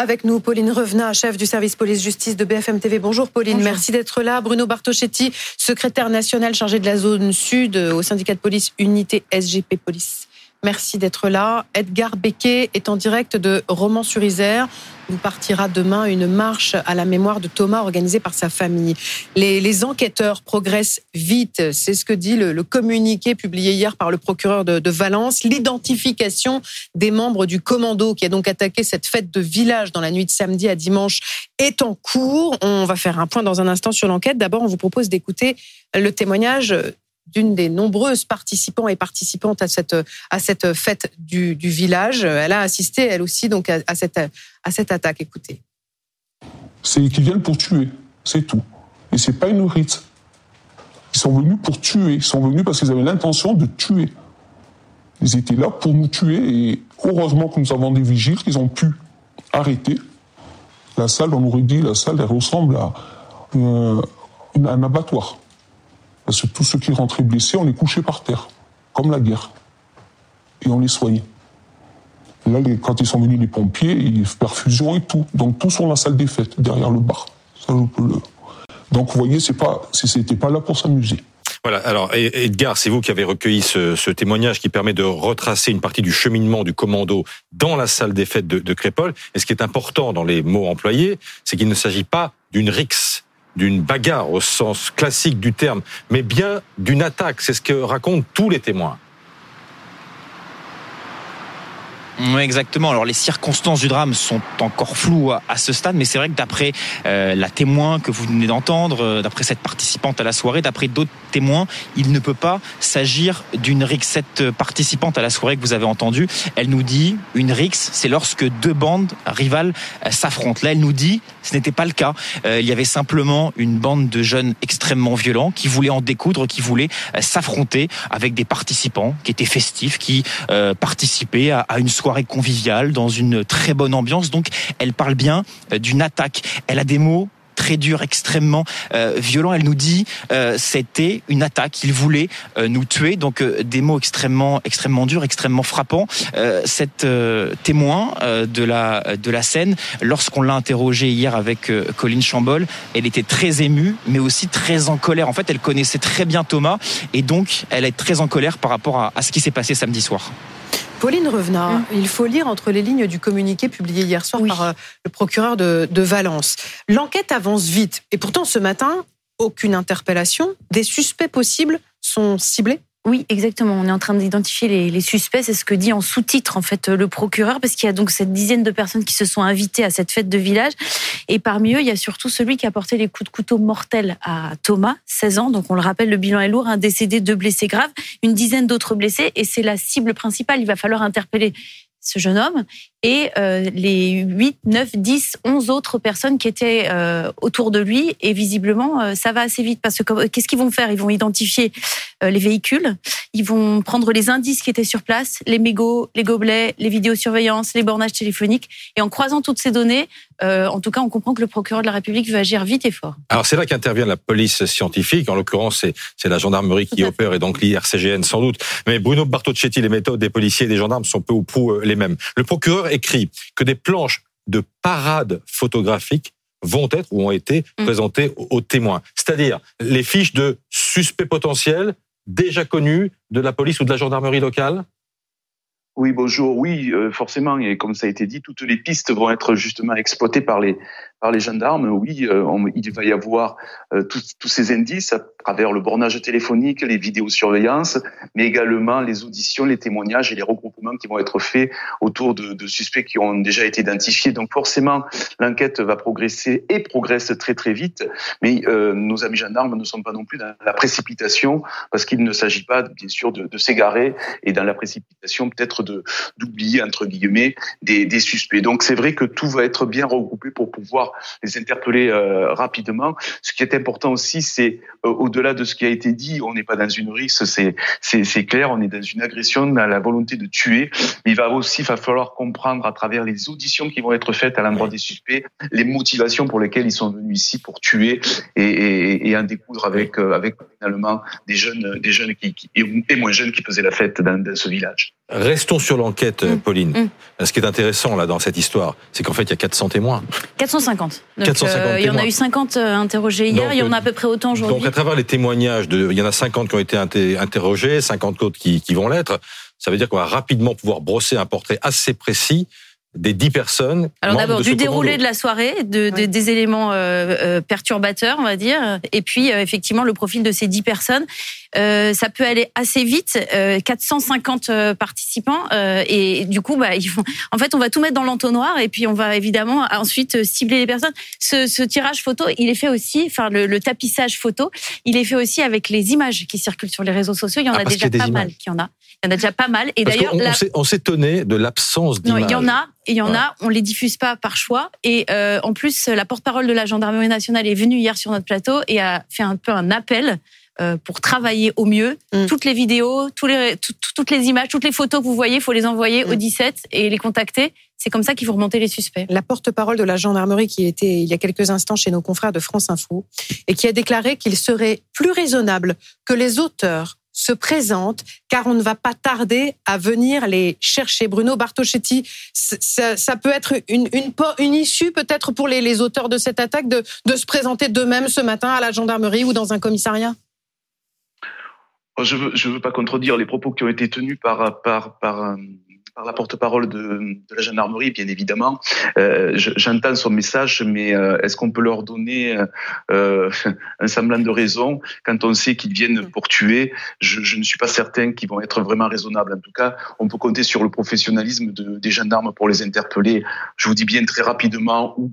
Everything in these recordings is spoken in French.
Avec nous, Pauline Revenat, chef du service police-justice de BFM TV. Bonjour Pauline, merci d'être là. Bruno Bartoschetti, secrétaire national chargé de la zone sud au syndicat de police Unité SGP Police. Merci d'être là. Edgar Becquet est en direct de Romans-sur-Isère où partira demain une marche à la mémoire de Thomas organisée par sa famille. Les, enquêteurs progressent vite, c'est ce que dit le, communiqué publié hier par le procureur de, de Valence. L'identification des membres du commando qui a donc attaqué cette fête de village dans la nuit de samedi à dimanche est en cours. On va faire un point dans un instant sur l'enquête. D'abord, on vous propose d'écouter le témoignage d'une des nombreuses participants et participantes à cette, à cette fête du, village. Elle a assisté, elle aussi, donc à, cette, à cette attaque. Écoutez. C'est qu'ils viennent pour tuer, c'est tout. Et c'est pas une rite. Ils sont venus pour tuer. Ils sont venus parce qu'ils avaient l'intention de tuer. Ils étaient là pour nous tuer et heureusement que nous avons des vigiles qu'ils ont pu arrêter. La salle, on aurait dit, la salle, ressemble à euh, un abattoir. Parce que tous ceux qui rentraient blessés, on les couchait par terre, comme la guerre. Et on les soignait. Là, quand ils sont venus les pompiers, ils perfusion et tout. Donc tous sont dans la salle des fêtes, derrière le bar. Donc vous voyez, c'est pas, c'était pas là pour s'amuser. Voilà. Alors, Edgar, c'est vous qui avez recueilli ce, témoignage qui permet de retracer une partie du cheminement du commando dans la salle des fêtes de, de Crépole. Et ce qui est important dans les mots employés, c'est qu'il ne s'agit pas d'une rixe d'une bagarre au sens classique du terme, mais bien d'une attaque. C'est ce que racontent tous les témoins. Exactement. Alors les circonstances du drame sont encore floues à, ce stade, mais c'est vrai que d'après euh, la témoin que vous venez d'entendre, euh, d'après cette participante à la soirée, d'après d'autres témoins, il ne peut pas s'agir d'une rixe. Cette participante à la soirée que vous avez entendue, elle nous dit une rixe, c'est lorsque deux bandes rivales euh, s'affrontent. Là, elle nous dit ce n'était pas le cas. il y avait simplement une bande de jeunes extrêmement violents qui voulaient en découdre, qui voulaient s'affronter avec des participants qui étaient festifs, qui participaient à, à une soirée conviviale, dans une très bonne ambiance. Donc, elle parle bien euh, d'une attaque. Elle a des mots très durs, extrêmement euh, violents. Elle nous dit euh, c'était une attaque. Il voulait nous tuer. Donc des mots extrêmement, extrêmement durs, extrêmement frappants. cette témoin de la de la scène, lorsqu'on l'a interrogée hier avec Colline Chambol, elle était très émue, mais aussi très en colère. En fait, elle connaissait très bien Thomas et donc elle est très en colère par rapport à ce qui s'est passé samedi soir. Pauline Revenat, hum. il faut lire entre les lignes du communiqué publié hier soir par euh, le procureur de, de Valence. L'enquête avance vite et pourtant ce matin, aucune interpellation. Des suspects possibles sont ciblés? Oui, exactement. On est en train d'identifier les, suspects. C'est ce que dit en sous-titre en fait le procureur, parce qu'il y a donc cette dizaine de personnes qui se sont invitées à cette fête de village. Et parmi eux, il y a surtout celui qui a porté les coups de couteau mortels à Thomas, 16 ans. Donc on le rappelle, le bilan est lourd, un décédé, deux blessés graves, une dizaine d'autres blessés. Et c'est la cible principale. Il va falloir interpeller ce jeune homme et euh, les 8, 9, 10, 11 autres personnes qui étaient euh, autour de lui. Et visiblement, euh, ça va assez vite parce que qu'est-ce qu'ils vont faire? Ils vont identifier les véhicules, ils vont prendre les indices qui étaient sur place, les mégots, les gobelets, les vidéosurveillances, les bornages téléphoniques. Et en croisant toutes ces données, en tout cas, on comprend que le procureur de la République veut agir vite et fort. Alors c'est là qu'intervient la police scientifique. En l'occurrence, c'est la gendarmerie qui opère et donc l'IRCGN sans doute. Mais Bruno Bartocchetti, les méthodes des policiers et des gendarmes sont peu ou prou les mêmes. Le procureur écrit que des planches de parade photographique vont être ou ont été mm. présentées aux témoins. C'est-à-dire les fiches de suspects potentiels déjà connus de la police ou de la gendarmerie locale? Oui, bonjour. Oui, euh, forcément, et comme ça a été dit, toutes les pistes vont être justement exploitées par les par les gendarmes. Oui, euh, il va y avoir euh, tous, tous ces indices à travers le bornage téléphonique, les vidéosurveillances, mais également les auditions, les témoignages et les regroupements qui vont être faits autour de, de suspects qui ont déjà été identifiés. Donc forcément, l'enquête va progresser et progresse très très vite. Mais nos amis gendarmes ne sont pas non plus dans la précipitation parce qu'il ne s'agit pas bien sûr de, de s'égarer et dans la précipitation peut-être d'oublier entre guillemets des, des suspects. Donc c'est vrai que tout va être bien regroupé pour pouvoir les interpeller euh, rapidement. Ce qui est important aussi, c'est euh, au-delà de ce qui a été dit, on n'est pas dans une risque, c'est c'est clair, on est dans une agression, dans la volonté de tuer. Mais il va aussi va falloir comprendre à travers les auditions qui vont être faites à l'endroit des suspects les motivations pour lesquelles ils sont venus ici pour tuer et, et, et en découdre avec euh, avec finalement des jeunes des jeunes qui, et moins jeunes qui faisaient la fête dans, dans ce village. Restons sur l'enquête, Mm. Pauline. Mm. Ce qui est intéressant là dans cette histoire, c'est qu'en fait il y a 400 témoins. 450. Donc, 450 euh, il y en a eu 50 euh, interrogés hier, Donc, il y en a euh, à peu près autant aujourd'hui. Donc à travers les témoignages, de, il y en a 50 qui ont été interrogés, 50 autres qui, qui vont l'être. Ça veut dire qu'on va rapidement pouvoir brosser un portrait assez précis des 10 personnes. Alors d'abord du déroulé commando. de la soirée, de, de- des éléments euh, euh, perturbateurs, on va dire, et puis euh, effectivement le profil de ces 10 personnes. Euh, ça peut aller assez vite, euh, 450 euh, participants, euh, et du coup, bah, ils font. En fait, on va tout mettre dans l'entonnoir, et puis on va évidemment ensuite cibler les personnes. Ce, ce tirage photo, il est fait aussi, enfin le, le tapissage photo, il est fait aussi avec les images qui circulent sur les réseaux sociaux. Il y en Ah, a déjà y a pas mal qui en a. Il y en a déjà pas mal. Et d'ailleurs, la- on s'étonnait de l'absence non, d'images. il y en a, et il y en Ouais. a, on les diffuse pas par choix. Et euh, en plus, la porte-parole de la gendarmerie nationale est venue hier sur notre plateau et a fait un peu un appel euh, pour travailler au mieux. Mm. Toutes les vidéos, tous les, tout- tout- toutes les images, toutes les photos que vous voyez, il faut les envoyer Mm. au 17 et les contacter. C'est comme ça qu'il faut remonter les suspects. La porte-parole de la gendarmerie qui était il y a quelques instants chez nos confrères de France Info et qui a déclaré qu'il serait plus raisonnable que les auteurs se présentent car on ne va pas tarder à venir les chercher. Bruno Bartoschetti, ça, peut être une, une, issue peut-être pour les, auteurs de cette attaque de, de se présenter d'eux-mêmes ce matin à la gendarmerie ou dans un commissariat? Je veux, je veux pas contredire les propos qui ont été tenus par par par euh, par la porte-parole de, de la gendarmerie, bien évidemment. Euh, je- J'entends son message, mais euh, est-ce qu'on peut leur donner euh, un semblant de raison quand on sait qu'ils viennent pour tuer? Je, je ne suis pas certain qu'ils vont être vraiment raisonnables. En tout cas, on peut compter sur le professionnalisme de- des gendarmes pour les interpeller. Je vous dis bien très rapidement ou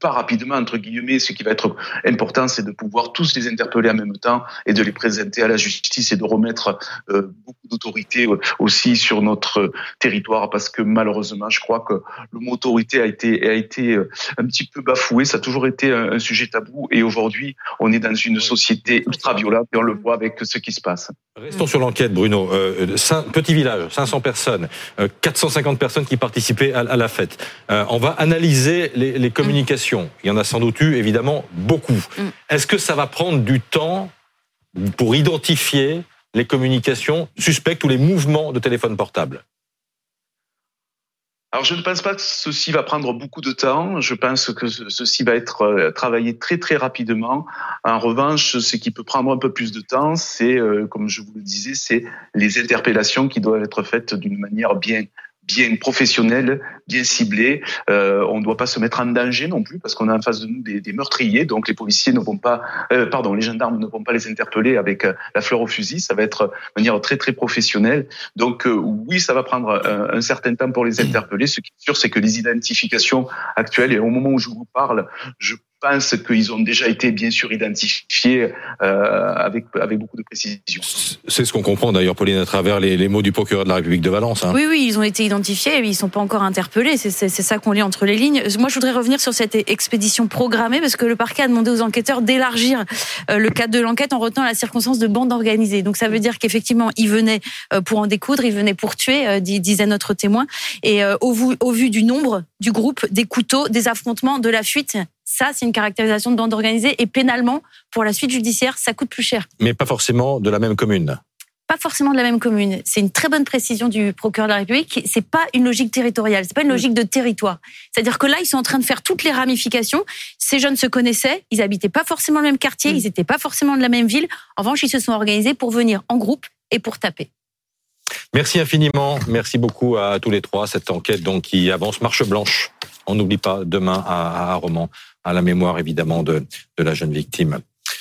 pas rapidement, entre guillemets, ce qui va être important, c'est de pouvoir tous les interpeller en même temps et de les présenter à la justice et de remettre euh, beaucoup d'autorité euh, aussi sur notre territoire parce que malheureusement, je crois que le mot autorité a été, a été euh, un petit peu bafoué. Ça a toujours été un, un sujet tabou et aujourd'hui, on est dans une société ultra violente et on le voit avec ce qui se passe. Restons sur l'enquête, Bruno. Euh, petit village, 500 personnes, euh, 450 personnes qui participaient à, à la fête. Euh, on va analyser les, les communications. Il y en a sans doute eu, évidemment, beaucoup. Mm. Est-ce que ça va prendre du temps pour identifier les communications suspectes ou les mouvements de téléphone portable Alors, je ne pense pas que ceci va prendre beaucoup de temps. Je pense que ce- ceci va être euh, travaillé très très rapidement. En revanche, ce qui peut prendre un peu plus de temps, c'est, euh, comme je vous le disais, c'est les interpellations qui doivent être faites d'une manière bien bien professionnelle, bien ciblée. Euh, on ne doit pas se mettre en danger non plus parce qu'on a en face de nous des, des meurtriers. Donc les policiers ne vont pas, euh, pardon, les gendarmes ne vont pas les interpeller avec euh, la fleur au fusil. Ça va être de manière très très professionnelle. Donc euh, oui, ça va prendre un, un certain temps pour les interpeller. Ce qui est sûr, c'est que les identifications actuelles, et au moment où je vous parle, je pense qu'ils ont déjà été bien sûr identifiés euh, avec, avec beaucoup de précision. C'est ce qu'on comprend d'ailleurs, Pauline, à travers les, les mots du procureur de la République de Valence. hein. Oui, oui, ils ont été identifiés, mais ils sont pas encore interpellés. C'est c'est- c'est ça qu'on lit entre les lignes. Moi, je voudrais revenir sur cette expédition programmée parce que le parquet a demandé aux enquêteurs d'élargir euh, le cadre de l'enquête en retenant la circonstance de bande organisée. Donc, ça veut dire qu'effectivement, ils venaient euh, pour en découdre, ils venaient pour tuer, euh, dis- disait notre témoin. Et euh, au, vu, au vu du nombre, du groupe, des couteaux, des affrontements, de la fuite, ça, c'est une caractérisation de bande organisée. Et pénalement, pour la suite judiciaire, ça coûte plus cher Mais pas forcément de la même commune. pas forcément de la même commune. C'est une très bonne précision du procureur de la République. C'est pas une logique territoriale, c'est pas une logique de territoire. C'est-à-dire que là, ils sont en train de faire toutes les ramifications. Ces jeunes se connaissaient, ils habitaient pas forcément le même quartier, ils étaient pas forcément de la même ville. En revanche, ils se sont organisés pour venir en groupe et pour taper. Merci infiniment. Merci beaucoup à tous les trois. Cette enquête donc qui avance marche blanche. On n'oublie pas demain à, à Romans, à la mémoire évidemment de, de la jeune victime.